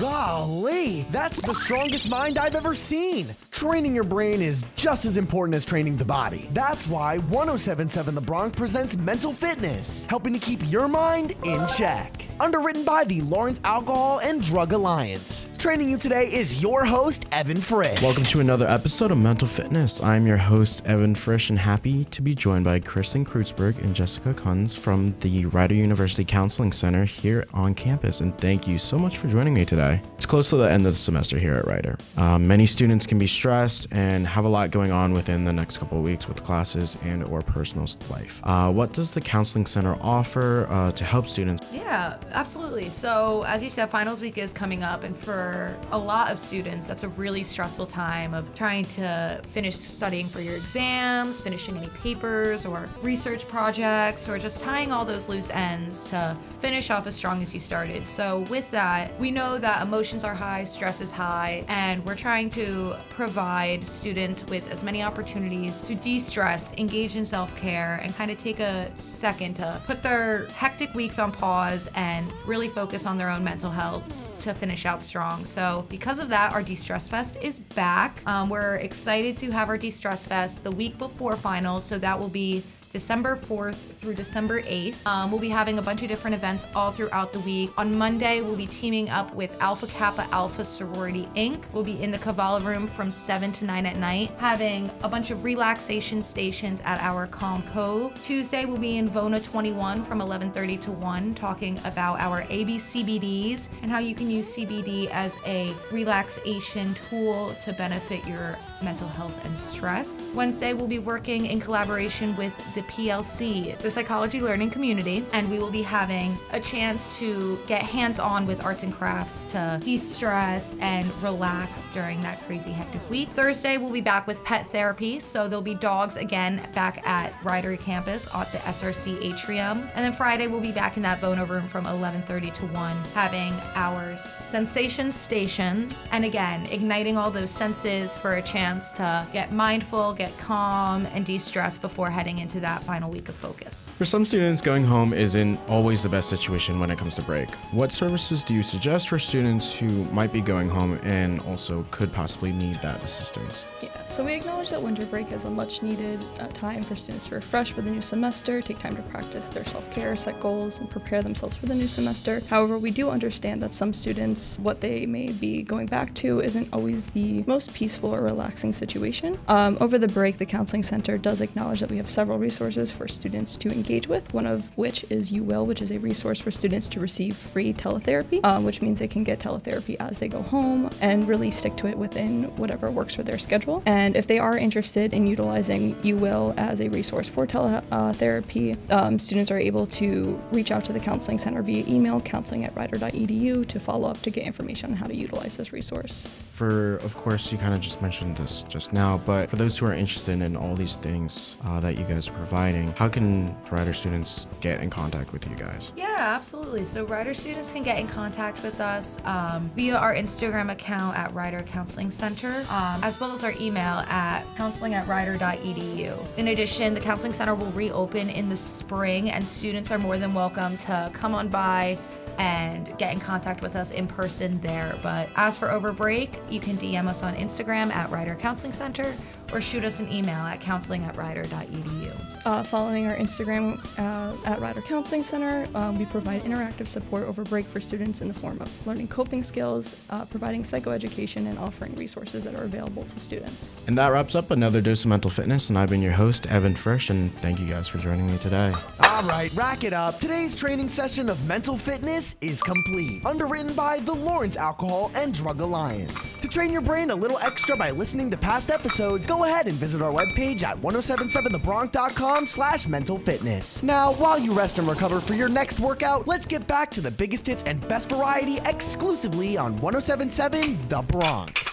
Golly, that's the strongest mind I've ever seen. Training your brain is just as important as training the body. That's why 1077 The Bronc presents Mental Fitness, helping to keep your mind in check. Underwritten by the Lawrence Alcohol and Drug Alliance. Training you today is your host, Evan Frisch. Welcome to another episode of Mental Fitness. I'm your host, Evan Frisch, and happy to be joined by Kristen Kreutzberg and Jessica Kunz from the Rider University Counseling Center here on campus. And thank you so much for joining me today. It's close to the end of the semester here at Rider. Um, many students can be stressed and have a lot going on within the next couple of weeks with classes and or personal life. Uh, what does the Counseling Center offer uh, to help students? Yeah, absolutely. So, as you said, finals week is coming up, and for a lot of students, that's a really stressful time of trying to finish studying for your exams, finishing any papers or research projects, or just tying all those loose ends to finish off as strong as you started. So, with that, we know that emotions are high, stress is high, and we're trying to provide students with as many opportunities to de stress, engage in self care, and kind of take a second to put their hectic weeks on pause and really focus on their own mental health to finish out strong. So, because of that, our De Stress Fest is back. Um, we're excited to have our De Stress Fest the week before finals, so that will be December 4th through December 8th. Um, we'll be having a bunch of different events all throughout the week. On Monday, we'll be teaming up with Alpha Kappa Alpha Sorority Inc. We'll be in the Cavala room from 7 to 9 at night, having a bunch of relaxation stations at our Calm Cove. Tuesday, we'll be in Vona 21 from 11:30 to 1, talking about our ABCBDs and how you can use CBD as a relaxation tool to benefit your mental health and stress. Wednesday, we'll be working in collaboration with the PLC, the Psychology Learning Community, and we will be having a chance to get hands on with arts and crafts to de stress and relax during that crazy hectic week. Thursday, we'll be back with pet therapy, so there'll be dogs again back at Ridery campus at the SRC atrium. And then Friday, we'll be back in that Vona room from 11:30 to 1, having our sensation stations, and again, igniting all those senses for a chance to get mindful, get calm, and de stress before heading into that final week of focus. For some students, going home isn't always the best situation when it comes to break. What services do you suggest for students who might be going home and also could possibly need that assistance? Yeah, so we acknowledge that winter break is a much needed uh, time for students to refresh for the new semester, take time to practice their self care, set goals, and prepare themselves for the new semester. However, we do understand that some students, what they may be going back to, isn't always the most peaceful or relaxing situation. Um, over the break, the Counseling Center does acknowledge that we have several resources for students to engage with, one of which is Uwill, which is a resource for students to receive free teletherapy, um, which means they can get teletherapy as they go home and really stick to it within whatever works for their schedule. And if they are interested in utilizing Uwill as a resource for teletherapy, um, students are able to reach out to the Counseling Center via email, counseling at rider.edu, to follow up to get information on how to utilize this resource. For, of course, you kind of just mentioned this just now, but for those who are interested in all these things uh, that you guys are providing, how can Rider students get in contact with you guys? Yeah, absolutely. So Rider students can get in contact with us um, via our Instagram account at Rider Counseling Center, um, as well as our email at counseling at rider.edu. In addition, the Counseling Center will reopen in the spring, and students are more than welcome to come on by and get in contact with us in person there. But as for over break, you can DM us on Instagram at Rider Counseling Center or shoot us an email at counseling at rider.edu. Uh, following our Instagram uh, at Rider Counseling Center, um, we provide interactive support over break for students in the form of learning coping skills, uh, providing psychoeducation, and offering resources that are available to students. And that wraps up another dose of mental fitness. And I've been your host, Evan Frisch, and thank you guys for joining me today. All right, rack it up. Today's training session of mental fitness is complete. Underwritten by the Lawrence Alcohol and Drug Alliance. To train your brain a little extra by listening to past episodes, go ahead and visit our webpage at 1077thebronc.com slash mental fitness. Now, while you rest and recover for your next workout, let's get back to the biggest hits and best variety exclusively on 1077 The Bronc.